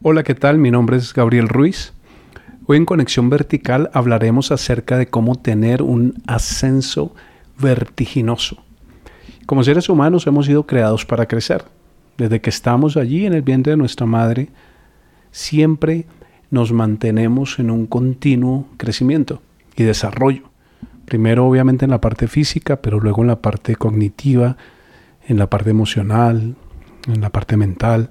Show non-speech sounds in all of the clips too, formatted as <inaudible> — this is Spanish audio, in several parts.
Hola, ¿qué tal? Mi nombre es Gabriel Ruiz. Hoy en Conexión Vertical hablaremos acerca de cómo tener un ascenso vertiginoso. Como seres humanos hemos sido creados para crecer. Desde que estamos allí en el vientre de nuestra madre, siempre nos mantenemos en un continuo crecimiento y desarrollo. Primero obviamente en la parte física, pero luego en la parte cognitiva, en la parte emocional, en la parte mental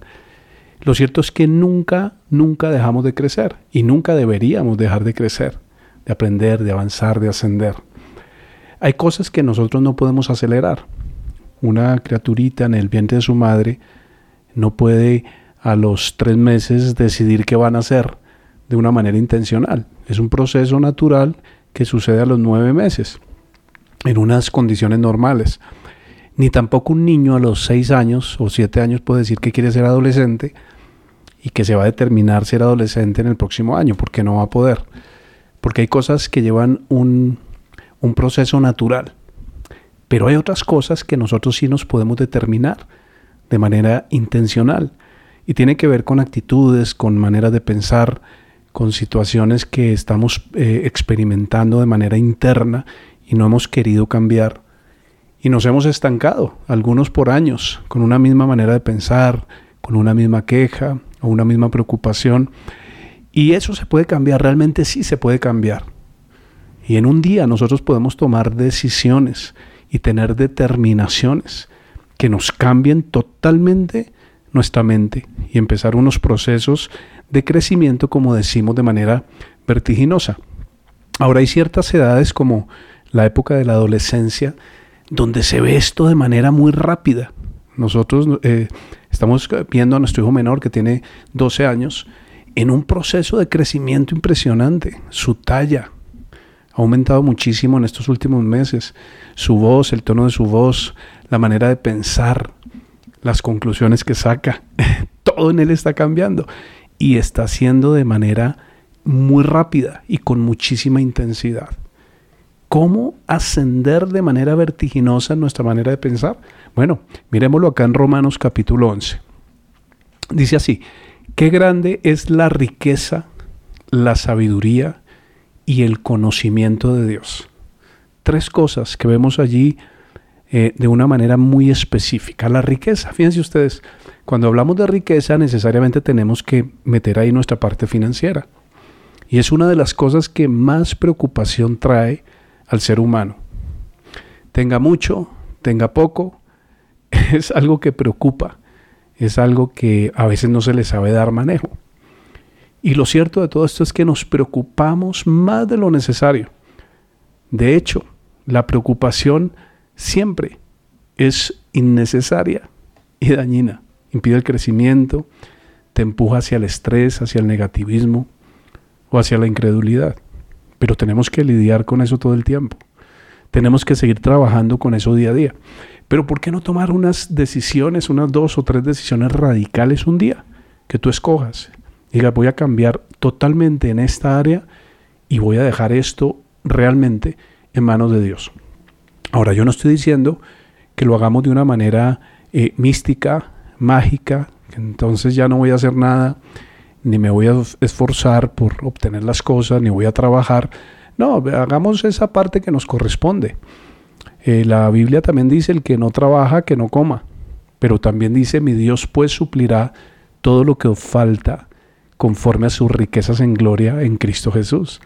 lo cierto es que nunca, nunca dejamos de crecer y nunca deberíamos dejar de crecer, de aprender, de avanzar, de ascender. Hay cosas que nosotros no podemos acelerar. Una criaturita en el vientre de su madre no puede a los tres meses decidir qué van a hacer de una manera intencional. Es un proceso natural que sucede a los nueve meses, en unas condiciones normales ni tampoco un niño a los seis años o siete años puede decir que quiere ser adolescente y que se va a determinar ser adolescente en el próximo año, porque no va a poder. Porque hay cosas que llevan un, un proceso natural. Pero hay otras cosas que nosotros sí nos podemos determinar de manera intencional. Y tiene que ver con actitudes, con maneras de pensar, con situaciones que estamos eh, experimentando de manera interna y no hemos querido cambiar y nos hemos estancado, algunos por años, con una misma manera de pensar, con una misma queja o una misma preocupación. Y eso se puede cambiar, realmente sí se puede cambiar. Y en un día nosotros podemos tomar decisiones y tener determinaciones que nos cambien totalmente nuestra mente y empezar unos procesos de crecimiento, como decimos, de manera vertiginosa. Ahora hay ciertas edades como la época de la adolescencia donde se ve esto de manera muy rápida. Nosotros eh, estamos viendo a nuestro hijo menor que tiene 12 años en un proceso de crecimiento impresionante. Su talla ha aumentado muchísimo en estos últimos meses. Su voz, el tono de su voz, la manera de pensar, las conclusiones que saca, <laughs> todo en él está cambiando y está haciendo de manera muy rápida y con muchísima intensidad cómo ascender de manera vertiginosa nuestra manera de pensar. Bueno, miremoslo acá en Romanos capítulo 11. Dice así, qué grande es la riqueza, la sabiduría y el conocimiento de Dios. Tres cosas que vemos allí eh, de una manera muy específica. La riqueza, fíjense ustedes, cuando hablamos de riqueza necesariamente tenemos que meter ahí nuestra parte financiera. Y es una de las cosas que más preocupación trae al ser humano. Tenga mucho, tenga poco, <laughs> es algo que preocupa, es algo que a veces no se le sabe dar manejo. Y lo cierto de todo esto es que nos preocupamos más de lo necesario. De hecho, la preocupación siempre es innecesaria y dañina. Impide el crecimiento, te empuja hacia el estrés, hacia el negativismo o hacia la incredulidad pero tenemos que lidiar con eso todo el tiempo. Tenemos que seguir trabajando con eso día a día. Pero ¿por qué no tomar unas decisiones, unas dos o tres decisiones radicales un día que tú escojas? Diga, voy a cambiar totalmente en esta área y voy a dejar esto realmente en manos de Dios. Ahora, yo no estoy diciendo que lo hagamos de una manera eh, mística, mágica, entonces ya no voy a hacer nada ni me voy a esforzar por obtener las cosas, ni voy a trabajar. No, hagamos esa parte que nos corresponde. Eh, la Biblia también dice, el que no trabaja, que no coma. Pero también dice, mi Dios pues suplirá todo lo que os falta conforme a sus riquezas en gloria en Cristo Jesús.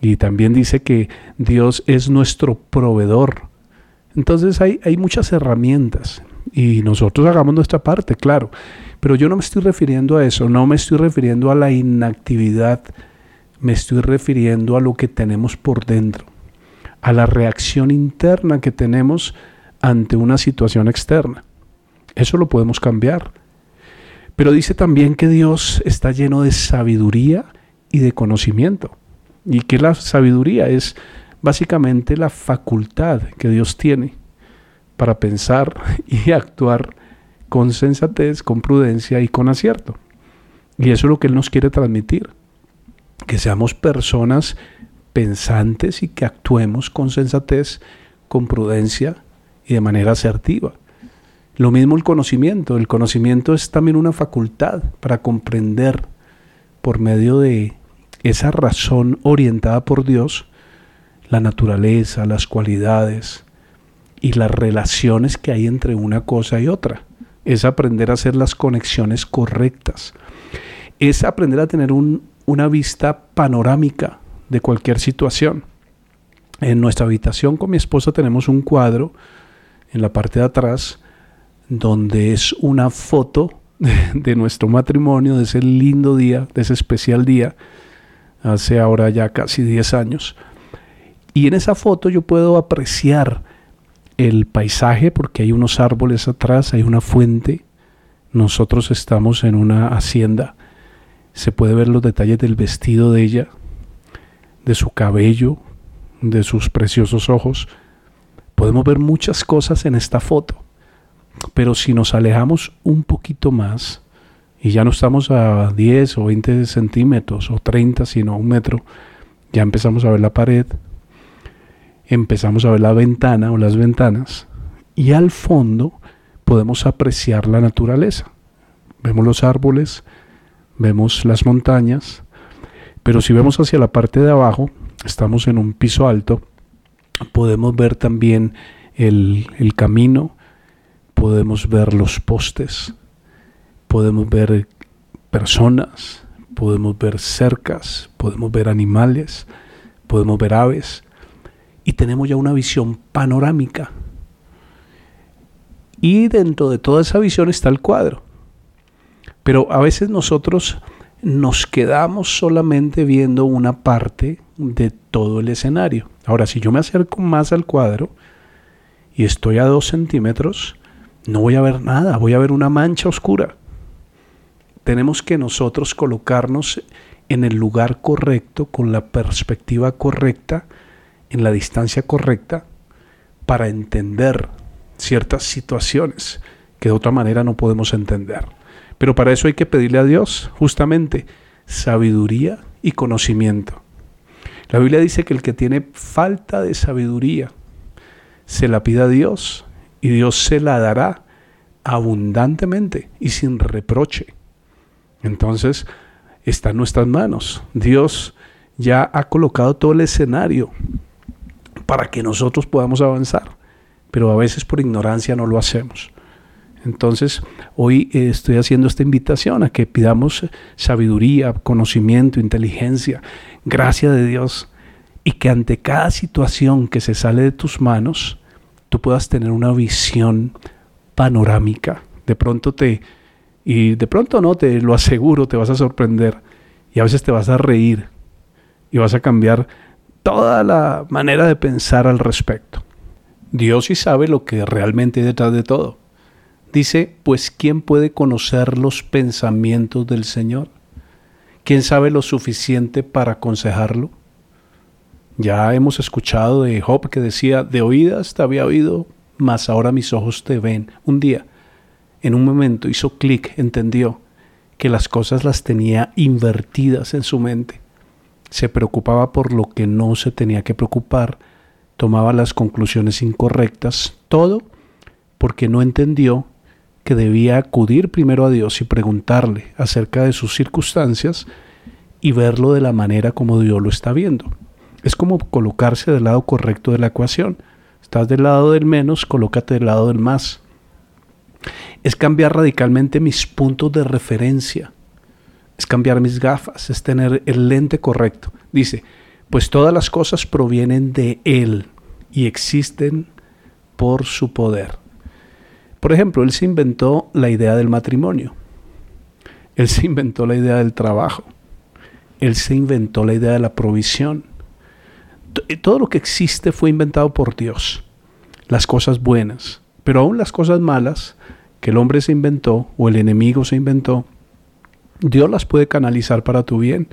Y también dice que Dios es nuestro proveedor. Entonces hay, hay muchas herramientas y nosotros hagamos nuestra parte, claro. Pero yo no me estoy refiriendo a eso, no me estoy refiriendo a la inactividad, me estoy refiriendo a lo que tenemos por dentro, a la reacción interna que tenemos ante una situación externa. Eso lo podemos cambiar. Pero dice también que Dios está lleno de sabiduría y de conocimiento. Y que la sabiduría es básicamente la facultad que Dios tiene para pensar y <laughs> actuar con sensatez, con prudencia y con acierto. Y eso es lo que Él nos quiere transmitir, que seamos personas pensantes y que actuemos con sensatez, con prudencia y de manera asertiva. Lo mismo el conocimiento. El conocimiento es también una facultad para comprender por medio de esa razón orientada por Dios la naturaleza, las cualidades y las relaciones que hay entre una cosa y otra. Es aprender a hacer las conexiones correctas. Es aprender a tener una vista panorámica de cualquier situación. En nuestra habitación con mi esposa tenemos un cuadro en la parte de atrás donde es una foto de, nuestro matrimonio, de ese lindo día, de ese especial día, hace ahora ya casi 10 años. Y en esa foto yo puedo apreciar el paisaje porque hay unos árboles atrás, hay una fuente. Nosotros estamos en una hacienda. Se puede ver los detalles del vestido de ella, de su cabello, de sus preciosos ojos. Podemos ver muchas cosas en esta foto. Pero si nos alejamos un poquito más, y ya no estamos a 10 o 20 centímetros o 30, sino a un metro, ya empezamos a ver la pared, empezamos a ver la ventana o las ventanas, y al fondo podemos apreciar la naturaleza. Vemos los árboles, vemos las montañas, pero si vemos hacia la parte de abajo, estamos en un piso alto, podemos ver también el, el camino, podemos ver los postes, podemos ver personas, podemos ver cercas, podemos ver animales, podemos ver aves y tenemos ya una visión panorámica. Y dentro de toda esa visión está el cuadro. Pero a veces nosotros nos quedamos solamente viendo una parte de todo el escenario. Ahora, si yo me acerco más al cuadro y estoy a dos centímetros, no voy a ver nada, voy a ver una mancha oscura. Tenemos que nosotros colocarnos en el lugar correcto, con la perspectiva correcta, en la distancia correcta, para entender ciertas situaciones que de otra manera no podemos entender. Pero para eso hay que pedirle a Dios justamente sabiduría y conocimiento. La Biblia dice que el que tiene falta de sabiduría se la pida a Dios y Dios se la dará abundantemente y sin reproche. Entonces, está en nuestras manos. Dios ya ha colocado todo el escenario para que nosotros podamos avanzar, pero a veces por ignorancia no lo hacemos. Entonces, hoy eh, estoy haciendo esta invitación a que pidamos sabiduría, conocimiento, inteligencia, gracia de Dios, y que ante cada situación que se sale de tus manos, tú puedas tener una visión panorámica. De pronto te, y de pronto no, te lo aseguro, te vas a sorprender y a veces te vas a reír y vas a cambiar toda la manera de pensar al respecto. Dios sí sabe lo que realmente hay detrás de todo. Dice, pues ¿quién puede conocer los pensamientos del Señor? ¿Quién sabe lo suficiente para aconsejarlo? Ya hemos escuchado de Job que decía, de oídas te había oído, mas ahora mis ojos te ven. Un día, en un momento, hizo clic, entendió que las cosas las tenía invertidas en su mente. Se preocupaba por lo que no se tenía que preocupar, tomaba las conclusiones incorrectas, todo porque no entendió que debía acudir primero a Dios y preguntarle acerca de sus circunstancias y verlo de la manera como Dios lo está viendo. Es como colocarse del lado correcto de la ecuación. Estás del lado del menos, colócate del lado del más. Es cambiar radicalmente mis puntos de referencia. Es cambiar mis gafas, es tener el lente correcto. Dice, pues todas las cosas provienen de Él y existen por su poder. Por ejemplo, Él se inventó la idea del matrimonio. Él se inventó la idea del trabajo. Él se inventó la idea de la provisión. Eh, todo lo que existe fue inventado por Dios. Las cosas buenas, pero aún las cosas malas que el hombre se inventó o el enemigo se inventó, Dios las puede canalizar para tu bien,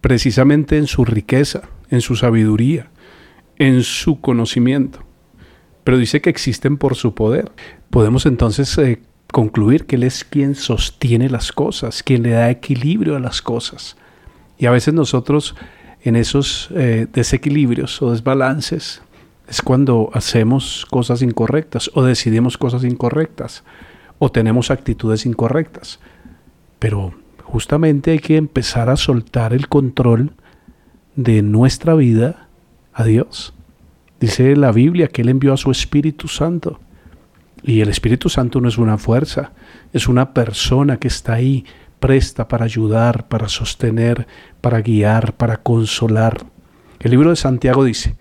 precisamente en su riqueza, en su sabiduría, en su conocimiento. Pero dice que existen por su poder. Podemos entonces eh, concluir que Él es quien sostiene las cosas, quien le da equilibrio a las cosas. Y a veces nosotros en esos eh, desequilibrios o desbalances, es cuando hacemos cosas incorrectas o decidimos cosas incorrectas o tenemos actitudes incorrectas. Pero justamente hay que empezar a soltar el control de nuestra vida a Dios. Dice la Biblia que Él envió a su Espíritu Santo. Y el Espíritu Santo no es una fuerza, es una persona que está ahí presta para ayudar, para sostener, para guiar, para consolar. El libro de Santiago dice,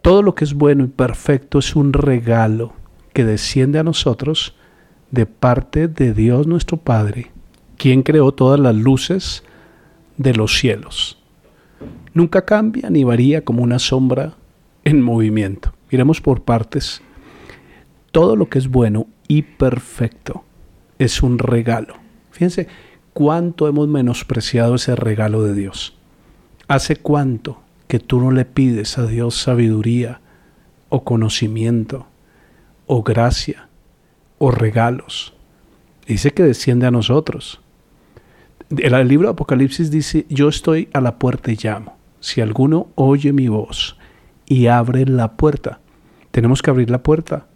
todo lo que es bueno y perfecto es un regalo que desciende a nosotros de parte de Dios nuestro Padre, quien creó todas las luces de los cielos. Nunca cambia ni varía como una sombra en movimiento. Iremos por partes. Todo lo que es bueno y perfecto es un regalo. Fíjense cuánto hemos menospreciado ese regalo de Dios. ¿Hace cuánto que tú no le pides a Dios sabiduría o conocimiento o gracia o regalos? Dice que desciende a nosotros. El libro de Apocalipsis dice, yo estoy a la puerta y llamo. Si alguno oye mi voz y abre la puerta, tenemos que abrir la puerta.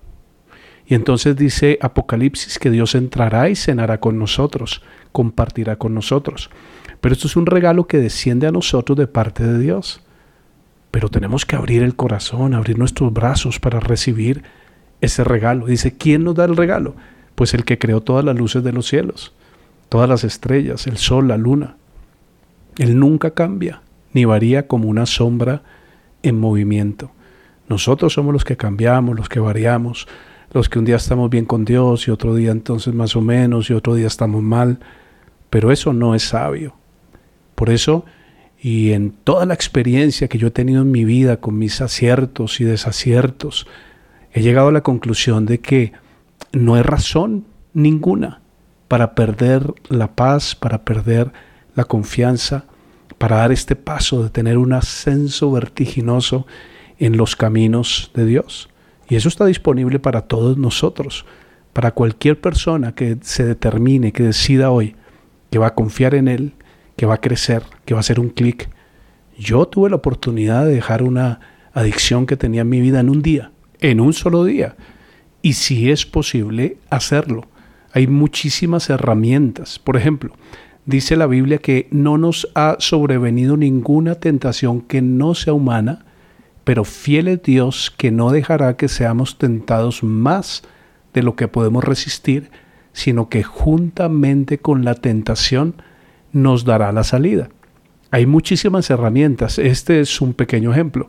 Y entonces dice Apocalipsis que Dios entrará y cenará con nosotros, compartirá con nosotros. Pero esto es un regalo que desciende a nosotros de parte de Dios. Pero tenemos que abrir el corazón, abrir nuestros brazos para recibir ese regalo. Dice, ¿quién nos da el regalo? Pues el que creó todas las luces de los cielos, todas las estrellas, el sol, la luna. Él nunca cambia, ni varía como una sombra en movimiento. Nosotros somos los que cambiamos, los que variamos, los que un día estamos bien con Dios y otro día entonces más o menos y otro día estamos mal, pero eso no es sabio. Por eso, y en toda la experiencia que yo he tenido en mi vida con mis aciertos y desaciertos, he llegado a la conclusión de que no hay razón ninguna para perder la paz, para perder la confianza, para dar este paso de tener un ascenso vertiginoso en los caminos de Dios. Y eso está disponible para todos nosotros, para cualquier persona que se determine, que decida hoy que va a confiar en Él, que va a crecer, que va a hacer un clic. Yo tuve la oportunidad de dejar una adicción que tenía en mi vida en un día, en un solo día. Y si es posible hacerlo, hay muchísimas herramientas. Por ejemplo, dice la Biblia que no nos ha sobrevenido ninguna tentación que no sea humana, pero fiel es Dios que no dejará que seamos tentados más de lo que podemos resistir, sino que juntamente con la tentación nos dará la salida. Hay muchísimas herramientas, este es un pequeño ejemplo.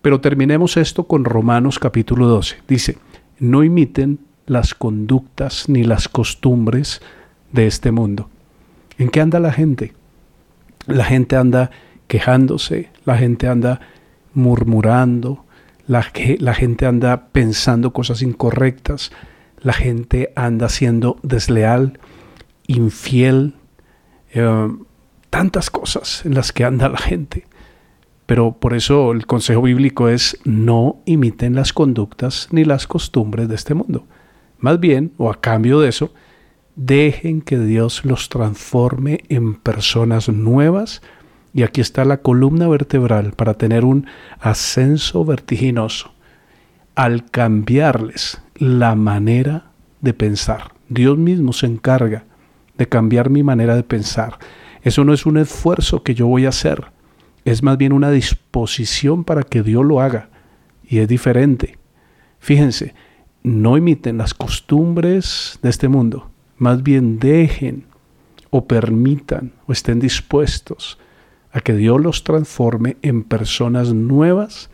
Pero terminemos esto con Romanos capítulo 12. Dice, no imiten las conductas ni las costumbres de este mundo. ¿En qué anda la gente? La gente anda quejándose, la gente anda murmurando, la, gente anda pensando cosas incorrectas, la gente anda siendo desleal, infiel, eh, tantas cosas en las que anda la gente. Pero por eso el consejo bíblico es no imiten las conductas ni las costumbres de este mundo. Más bien, o a cambio de eso, dejen que Dios los transforme en personas nuevas y aquí está la columna vertebral para tener un ascenso vertiginoso. Al cambiarles la manera de pensar, Dios mismo se encarga de cambiar mi manera de pensar. Eso no es un esfuerzo que yo voy a hacer, es más bien una disposición para que Dios lo haga. Y es diferente. Fíjense, no imiten las costumbres de este mundo, más bien dejen o permitan o estén dispuestos a que Dios los transforme en personas nuevas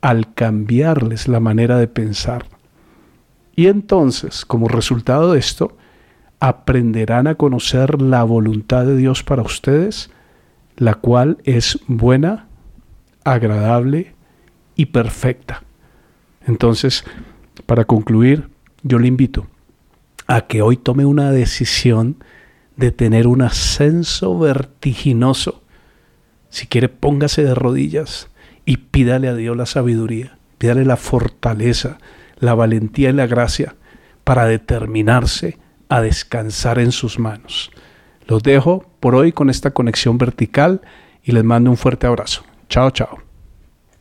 al cambiarles la manera de pensar. Y entonces, como resultado de esto, aprenderán a conocer la voluntad de Dios para ustedes, la cual es buena, agradable y perfecta. Entonces, para concluir, yo le invito a que hoy tome una decisión de tener un ascenso vertiginoso si quiere, póngase de rodillas y pídale a Dios la sabiduría, pídale la fortaleza, la valentía y la gracia para determinarse a descansar en sus manos. Los dejo por hoy con esta conexión vertical y les mando un fuerte abrazo. Chao, chao.